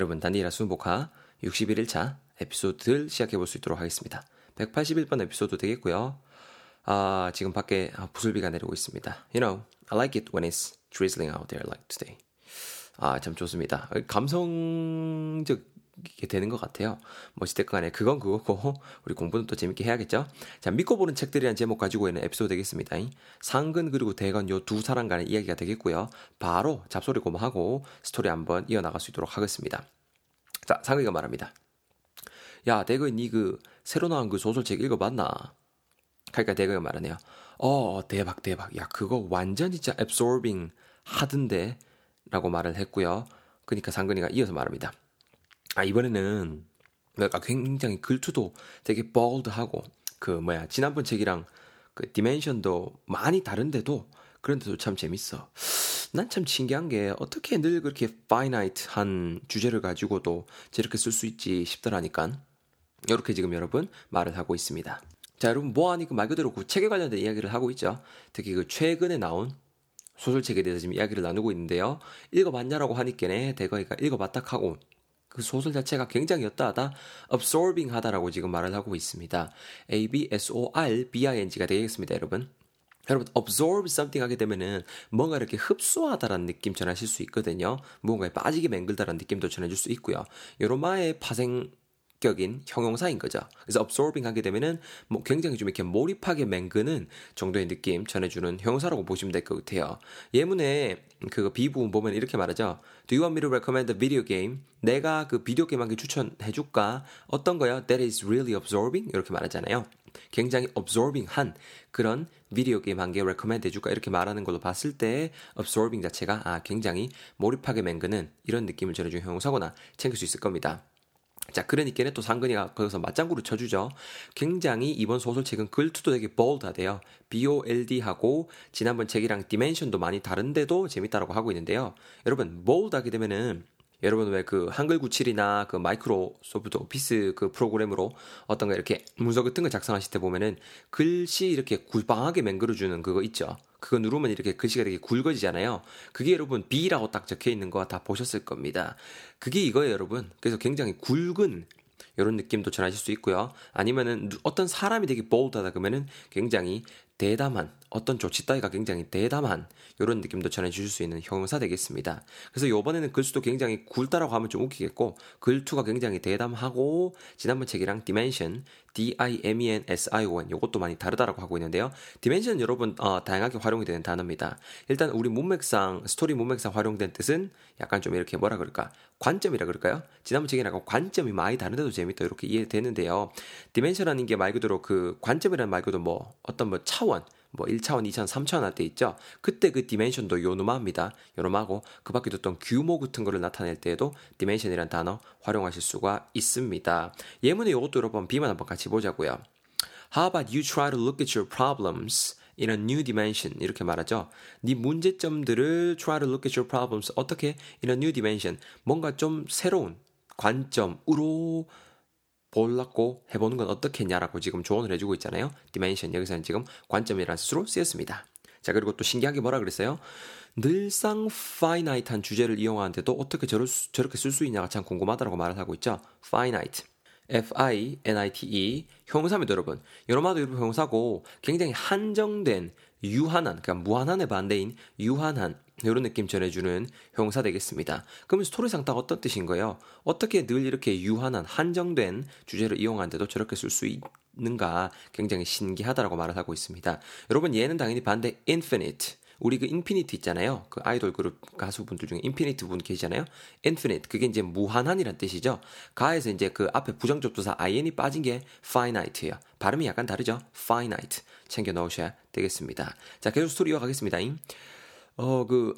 여러분 단디라 순복화 61일차 에피소드를 시작해 볼 수 있도록 하겠습니다. 181번 에피소드 되겠고요. 아, 지금 밖에 부슬비가 내리고 있습니다. You know, I like it when it's drizzling out there like today. 아, 참 좋습니다. 감성적 이게 되는 것 같아요. 뭐 어찌됐건 간에 그건 그거고 우리 공부는 또 재밌게 해야겠죠. 자 믿고 보는 책들이란 제목 가지고 있는 에피소드 되겠습니다. 상근 그리고 대건 요 두 사람 간의 이야기가 되겠고요. 바로 잡소리 고마하고 스토리 한번 이어나갈 수 있도록 하겠습니다. 자 상근이가 말합니다. 야 대건 니그 새로 나온 그 소설책 읽어봤나? 그러니까 대건이 말하네요. 어 대박 대박 야 그거 완전 진짜 absorbing 하던데 라고 말을 했고요. 그러니까 상근이가 이어서 말합니다. 아, 이번에는 굉장히 글투도 되게 볼드하고 그 뭐야 지난번 책이랑 그 dimension도 많이 다른데도 그런데도 참 재밌어. 난 참 신기한 게 어떻게 늘 그렇게 finite한 주제를 가지고도 저렇게 쓸 수 있지 싶더라니까. 이렇게 지금 여러분 말을 하고 있습니다. 자, 여러분 뭐하니 그 말 그대로 그 책에 관련된 이야기를 하고 있죠. 특히 그 최근에 나온 소설책에 대해서 지금 이야기를 나누고 있는데요. 읽어봤냐라고 하니까네 대거이가 읽어봤다 하고 그 소설 자체가 굉장히 였다하다, absorbing 하다라고 지금 말을 하고 있습니다. A-B-S-O-R-B-I-N-G가 되겠습니다, 여러분. 여러분, absorb something 하게 되면은 뭔가 이렇게 흡수하다라는 느낌 전하실 수 있거든요. 무언가에 빠지게 맹글다라는 느낌도 전해줄 수 있고요. 요로마의 파생 적인 형용사인 거죠. 그래서 absorbing 하게 되면은 뭐 굉장히 좀 이렇게 몰입하게 맹그는 정도의 느낌 전해주는 형용사라고 보시면 될 것 같아요. 예문에 그 비부분 보면 이렇게 말하죠. Do you want me to recommend a video game? 내가 그 비디오 게임 한 개 추천해 줄까? 어떤 거요? That is really absorbing? 이렇게 말하잖아요. 굉장히 absorbing한 그런 비디오 게임 한 개 recommend 해줄까? 이렇게 말하는 걸로 봤을 때 absorbing 자체가 아 굉장히 몰입하게 맹그는 이런 느낌을 전해주는 형용사거나 챙길 수 있을 겁니다. 자, 그러니까 또 상근이가 거기서 맞장구를 쳐주죠. 굉장히 이번 소설책은 글투도 되게 볼드하대요. B-O-L-D하고 지난번 책이랑 디멘션도 많이 다른데도 재밌다라고 하고 있는데요. 여러분, 볼드하게 되면은 여러분 왜 그 한글 97이나 그 마이크로소프트 오피스 그 프로그램으로 어떤 거 이렇게 문서 같은 거 작성하실 때 보면은 글씨 이렇게 굴방하게 맹글어주는 그거 있죠. 그거 누르면 이렇게 글씨가 되게 굵어지잖아요. 그게 여러분 B라고 딱 적혀 있는 거 다 보셨을 겁니다. 그게 이거예요, 여러분. 그래서 굉장히 굵은 이런 느낌도 전하실 수 있고요. 아니면은 어떤 사람이 되게 볼드하다 그러면은 굉장히 대담한 어떤 조치 따위가 굉장히 대담한 이런 느낌도 전해주실 수 있는 형용사 되겠습니다. 그래서 이번에는 글투도 굉장히 굵다라고 하면 좀 웃기겠고 글투가 굉장히 대담하고 지난번 책이랑 dimension D-I-M-E-N-S-I-O-N 이것도 많이 다르다라고 하고 있는데요. dimension 여러분 어, 다양하게 활용이 되는 단어입니다. 일단 우리 문맥상 스토리 문맥상 활용된 뜻은 약간 좀 이렇게 뭐라 그럴까 관점이라 그럴까요? 지난번 책이랑 관점이 많이 다른데도 재밌다 이렇게 이해되는데요. dimension이라는 게 말 그대로 그 관점이라는 말 그대로 뭐 어떤 뭐 차원 뭐 1차원, 2차원, 3차원 할 때 있죠. 그때 그 dimension도 요놈합니다. 요놈하고 그 밖에 어떤 규모 같은 거를 나타낼 때에도 dimension이라는 단어 활용하실 수가 있습니다. 예문에 이것도 여러분 비만 한번 같이 보자고요. How about you try to look at your problems in a new dimension 이렇게 말하죠. 네 문제점들을 try to look at your problems 어떻게 in a new dimension 뭔가 좀 새로운 관점으로 볼라고 해보는 건 어떻겠냐라고 지금 조언을 해주고 있잖아요. dimension 여기서는 지금 관점이라는 뜻으로 쓰였습니다. 자 그리고 또 신기하게 뭐라 그랬어요? 늘상 finite한 주제를 이용하는데도 어떻게 저를, 저렇게 쓸 수 있냐가 참 궁금하다라고 말을 하고 있죠. finite. F-I-N-I-T-E 형용사입니다 여러분. 여러마도 여러분 형용사고 굉장히 한정된 유한한 그러니까 무한한의 반대인 유한한 이런 느낌 전해주는 형사 되겠습니다. 그러면 스토리상 딱 어떤 뜻인 거예요? 어떻게 늘 이렇게 유한한 한정된 주제를 이용하는데도 저렇게 쓸 수 있는가 굉장히 신기하다라고 말을 하고 있습니다. 여러분 얘는 당연히 반대 infinite 우리 그 인피니트 있잖아요. 그 아이돌 그룹 가수분들 중에 인피니트 분 계시잖아요. infinite 그게 이제 무한한이란 뜻이죠. 가에서 이제 그 앞에 부정접두사 in이 빠진 게 finite예요. 발음이 약간 다르죠. finite 챙겨 넣으셔야 되겠습니다. 자 계속 스토리 이어가겠습니다. 어, 그,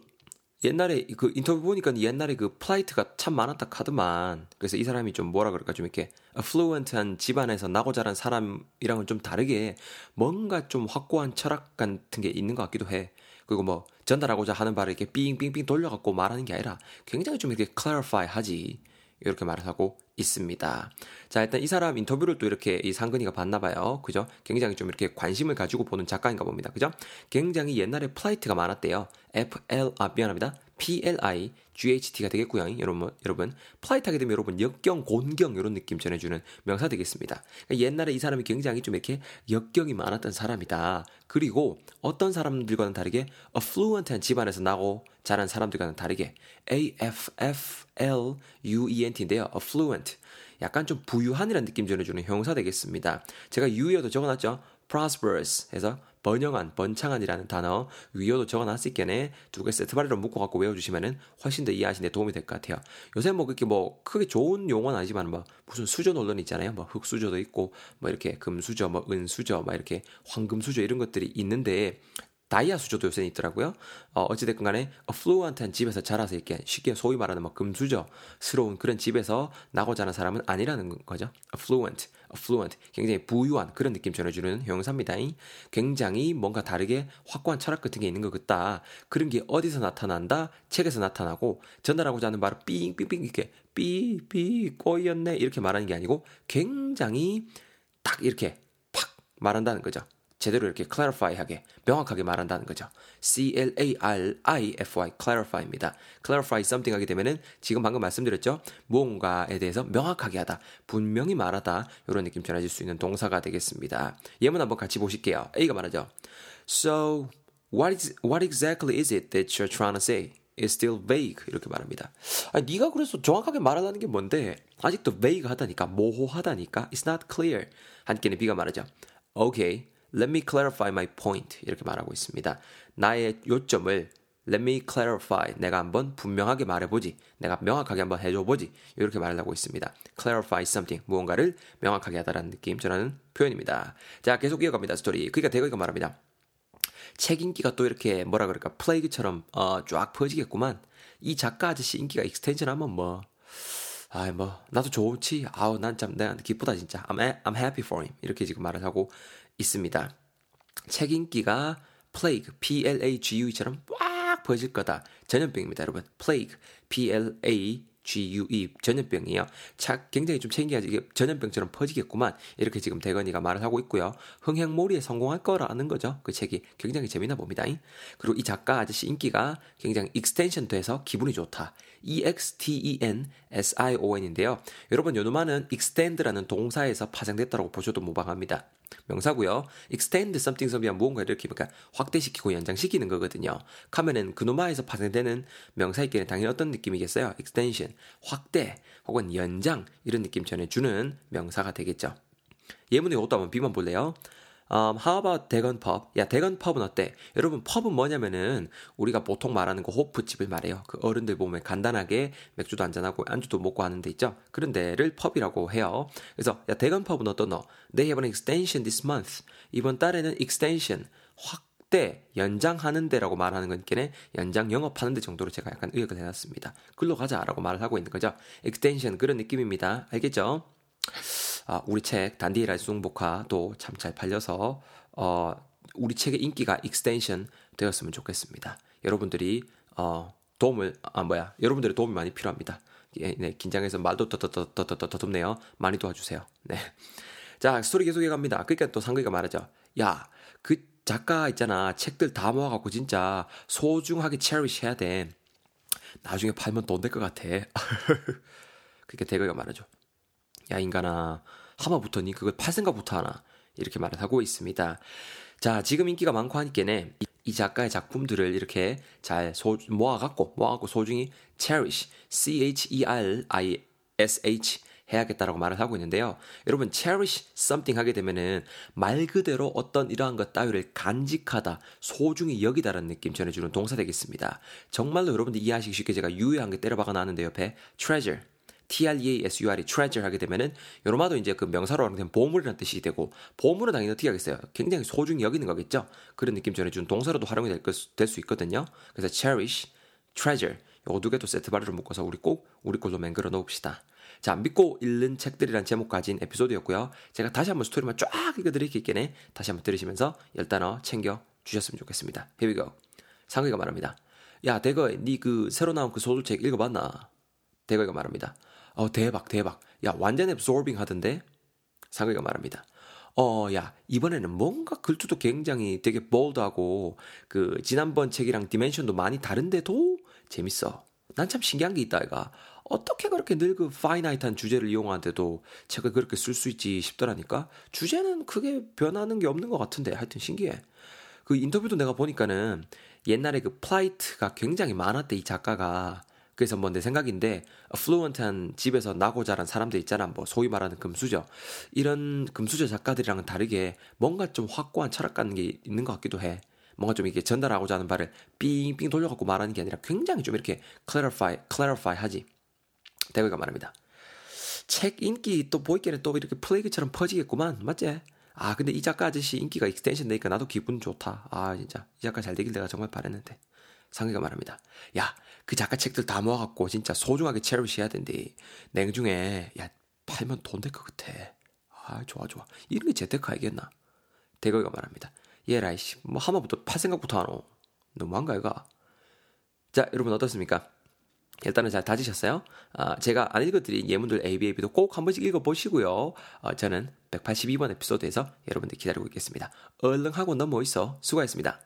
옛날에 그 인터뷰 보니까 옛날에 그 plight가 참 많았다 카드만 그래서 이 사람이 좀 뭐라 그럴까 좀 이렇게 affluent한 집안에서 나고 자란 사람이랑은 좀 다르게 뭔가 좀 확고한 철학 같은 게 있는 것 같기도 해 그리고 뭐 전달하고자 하는 바를 이렇게 삥삥삥 돌려갖고 말하는 게 아니라 굉장히 좀 이렇게 clarify 하지 이렇게 말을 하고 있습니다. 자, 일단 이 사람 인터뷰를 또 이렇게 이 상근이가 봤나 봐요. 그죠? 굉장히 좀 이렇게 관심을 가지고 보는 작가인가 봅니다. 그죠? 굉장히 옛날에 plight가 많았대요. FL, 아, 미안합니다. P-L-I, G-H-T가 되겠고요. 여러분, 여러분. plight 하게 되면 여러분 역경, 곤경 이런 느낌 전해주는 명사 되겠습니다. 그러니까 옛날에 이 사람이 굉장히 좀 이렇게 역경이 많았던 사람이다. 그리고 어떤 사람들과는 다르게 affluent한 집안에서 나고 자란 사람들과는 다르게 A-F-F-L-U-E-N-T인데요. affluent. 약간 좀 부유한이라는 느낌 전해주는 형사 되겠습니다. 제가 유의어도 적어놨죠. prosperous 해서 번영한, 번창한이라는 단어 유의어도 적어놨을 게네 두 개 세트바리로 묶어갖고 외워주시면은 훨씬 더 이해하시는 데 도움이 될 것 같아요. 요새 뭐 그렇게 뭐 크게 좋은 용어는 아니지만 뭐 무슨 수저 논란 있잖아요. 뭐 흑수저도 있고 뭐 이렇게 금수저, 뭐 은수저, 막 이렇게 황금수저 이런 것들이 있는데 다이아 수저도 요새 있더라고요. 어, 어찌됐건 간에 affluent한 집에서 자라서 이렇게 쉽게 소위 말하는 뭐 금수저스러운 그런 집에서 나고 자란 사람은 아니라는 거죠. affluent, affluent. 굉장히 부유한 그런 느낌 전해주는 형용사입니다. 굉장히 뭔가 다르게 확고한 철학 같은 게 있는 것 같다. 그런 게 어디서 나타난다? 책에서 나타나고 전달하고자 하는 말은 삥삥삥 이렇게 삐삐 꼬였네 이렇게 말하는 게 아니고 굉장히 딱 이렇게 팍 말한다는 거죠. 제대로 이렇게 clarify하게 명확하게 말한다는 거죠. C L A R I F Y clarify입니다. clarify something 하게 되면은 지금 방금 말씀드렸죠. 무언가에 대해서 명확하게 하다, 분명히 말하다 이런 느낌 전해질 수 있는 동사가 되겠습니다. 예문 한번 같이 보실게요. A가 말하죠. So what is what exactly is it that you're trying to say? is still vague 이렇게 말합니다. 아니, 네가 그래서 정확하게 말하는 게 뭔데 아직도 vague 하다니까 모호하다니까 it's not clear 한끼는 B가 말하죠. Okay, Let me clarify my point. 이렇게 말하고 있습니다. 나의 요점을 Let me clarify. 내가 한번 분명하게 말해보지. 내가 명확하게 한번 해줘보지. 이렇게 말을 하고 있습니다. clarify something. 무언가를 명확하게 하다라는 느낌 전하는 표현입니다. 자, 계속 이어갑니다. 스토리. 그러니까 대거이가 말합니다. 책 인기가 또 이렇게 뭐라 그럴까 plague처럼 어, 쫙 퍼지겠구만. 이 작가 아저씨 인기가 extension 하면 뭐 아이 뭐 나도 좋지. 아우 난 참 내가 기쁘다 진짜. I'm, I'm happy for him. 이렇게 지금 말을 하고 있습니다. 책 인기가 plague, P-L-A-G-U-E처럼 꽉 퍼질 거다. 전염병입니다, 여러분. plague, P-L-A GUE 전염병이에요. 차 굉장히 좀 챙겨야지 이게 전염병처럼 퍼지겠구만 이렇게 지금 대건이가 말을 하고 있고요. 흥행몰이에 성공할 거라는 거죠. 그 책이 굉장히 재미나 봅니다. 그리고 이 작가 아저씨 인기가 굉장히 extension 돼서 기분이 좋다. E-X-T-E-N-S-I-O-N인데요. 여러분 요놈아는 extend라는 동사에서 파생됐다고 보셔도 무방합니다. 명사고요. extend something something 무언가 이렇게 그러니까 확대시키고 연장시키는 거거든요. 카면은 그노마에서 파생되는 명사이기는 당연히 어떤 느낌이겠어요? extension, 확대 혹은 연장 이런 느낌 전해주는 명사가 되겠죠. 예문에 이것도 한번 비만 볼래요? Um, how about 대건 펍? 야, 대건 펍은 어때? 여러분, 펍은 뭐냐면은 우리가 보통 말하는 그 호프집을 말해요. 그 어른들 보면 간단하게 맥주도 한잔하고 안주도 먹고 하는 데 있죠? 그런 데를 펍이라고 해요. 그래서 야, 대건 펍은 너? They have an extension this month. 이번 달에는 extension, 확대, 연장하는 데라고 말하는 건께네 연장 영업하는 데 정도로 제가 약간 의역을 해놨습니다. 글로 가자라고 말을 하고 있는 거죠. extension 그런 느낌입니다. 알겠죠? 아, 우리 책 단디라이 수ung복화도 참 잘 팔려서 어, 우리 책의 인기가 extension 되었으면 좋겠습니다. 여러분들이 어, 도움을 아 뭐야 여러분들의 도움이 많이 필요합니다. 예, 네, 긴장해서 말도 더더더더더 더덥네요. 많이 도와주세요. 네. 자, 스토리 계속해 갑니다. 그러니까 또 상규가 말하죠. 야, 그 작가 있잖아. 책들 다 모아갖고 진짜 소중하게 체리시 해야 돼. 나중에 팔면 돈 될 것 같아. 그러니까 대거가 말하죠. 야 인간아 하마부터니 그걸 팔 생각 부터 하나 이렇게 말을 하고 있습니다. 자 지금 인기가 많고 하니까네 이 작가의 작품들을 이렇게 잘 소, 모아갖고 모아갖고 소중히 cherish, c-h-e-r-i-s-h 해야겠다라고 말을 하고 있는데요. 여러분 cherish something 하게 되면은 말 그대로 어떤 이러한 것 따위를 간직하다, 소중히 여기다라는 느낌 전해주는 동사 되겠습니다. 정말로 여러분들 이해하시기 쉽게 제가 유효한 게 때려박아 놨는데 옆에 treasure T-R-E-A-S-U-R-E, treasure 하게 되면은 요로마도 이제 그 명사로 하는 보물이라는 뜻이 되고 보물은 당연히 어떻게 하겠어요? 굉장히 소중히 여기는 거겠죠? 그런 느낌 전해주는 동사로도 활용이 될 수 있거든요. 그래서 cherish, treasure 요거 두 개도 세트 발음을 묶어서 우리 꼭 우리 걸로 맹글어 놓읍시다. 자, 믿고 읽는 책들이란 제목 가진 에피소드였고요. 제가 다시 한번 스토리만 쫙 읽어드릴게요. 다시 한번 들으시면서 열 단어 챙겨 주셨으면 좋겠습니다. Here we go. 상의가 말합니다. 야, 대거, 니 그 새로 나온 그 소설책 읽어봤나? 대거가 말합니다. 어, 대박, 대박. 야, 완전 absorbing 하던데? 상의가 말합니다. 어, 야, 이번에는 뭔가 글투도 굉장히 되게 볼드하고, 그, 지난번 책이랑 dimension도 많이 다른데도 재밌어. 난 참 신기한 게 있다, 이가. 어떻게 그렇게 늘 그 finite한 주제를 이용하는데도 책을 그렇게 쓸 수 있지 싶더라니까. 주제는 크게 변하는 게 없는 것 같은데 하여튼 신기해. 그 인터뷰도 내가 보니까는 옛날에 그 plight가 굉장히 많았대 이 작가가. 그래서 뭐 내 생각인데 affluent한 집에서 나고 자란 사람들 있잖아. 뭐 소위 말하는 금수저. 이런 금수저 작가들이랑은 다르게 뭔가 좀 확고한 철학 같은 게 있는 것 같기도 해. 뭔가 좀 이렇게 전달하고자 하는 바를 삥삥 돌려갖고 말하는 게 아니라 굉장히 좀 이렇게 clarify, clarify 하지. 대거가 말합니다. 책 인기 또 보이기에는 또 이렇게 plague처럼 퍼지겠구만. 맞지? 아, 근데 이 작가 아저씨 인기가 extension 되니까 나도 기분 좋다. 아, 진짜. 이 작가 잘 되길 내가 정말 바랬는데. 상기가 말합니다. 야, 그 작가 책들 다 모아갖고 진짜 소중하게 cherish 해야 된대. 냉중에, 야, 팔면 돈 될 것 같아. 아, 좋아, 좋아. 이런 게 재테크 알겠나? 대거가 말합니다. 얘라이씨, 뭐 하마부터 팔 생각부터 하노. 너무한가, 이가? 자, 여러분 어떻습니까? 일단은 잘 다지셨어요? 아, 제가 안 읽어드린 예문들 ABAB도 꼭 한 번씩 읽어보시고요. 어, 저는 182번 에피소드에서 여러분들 기다리고 있겠습니다. 얼른 하고 넘어 있어. 수고했습니다.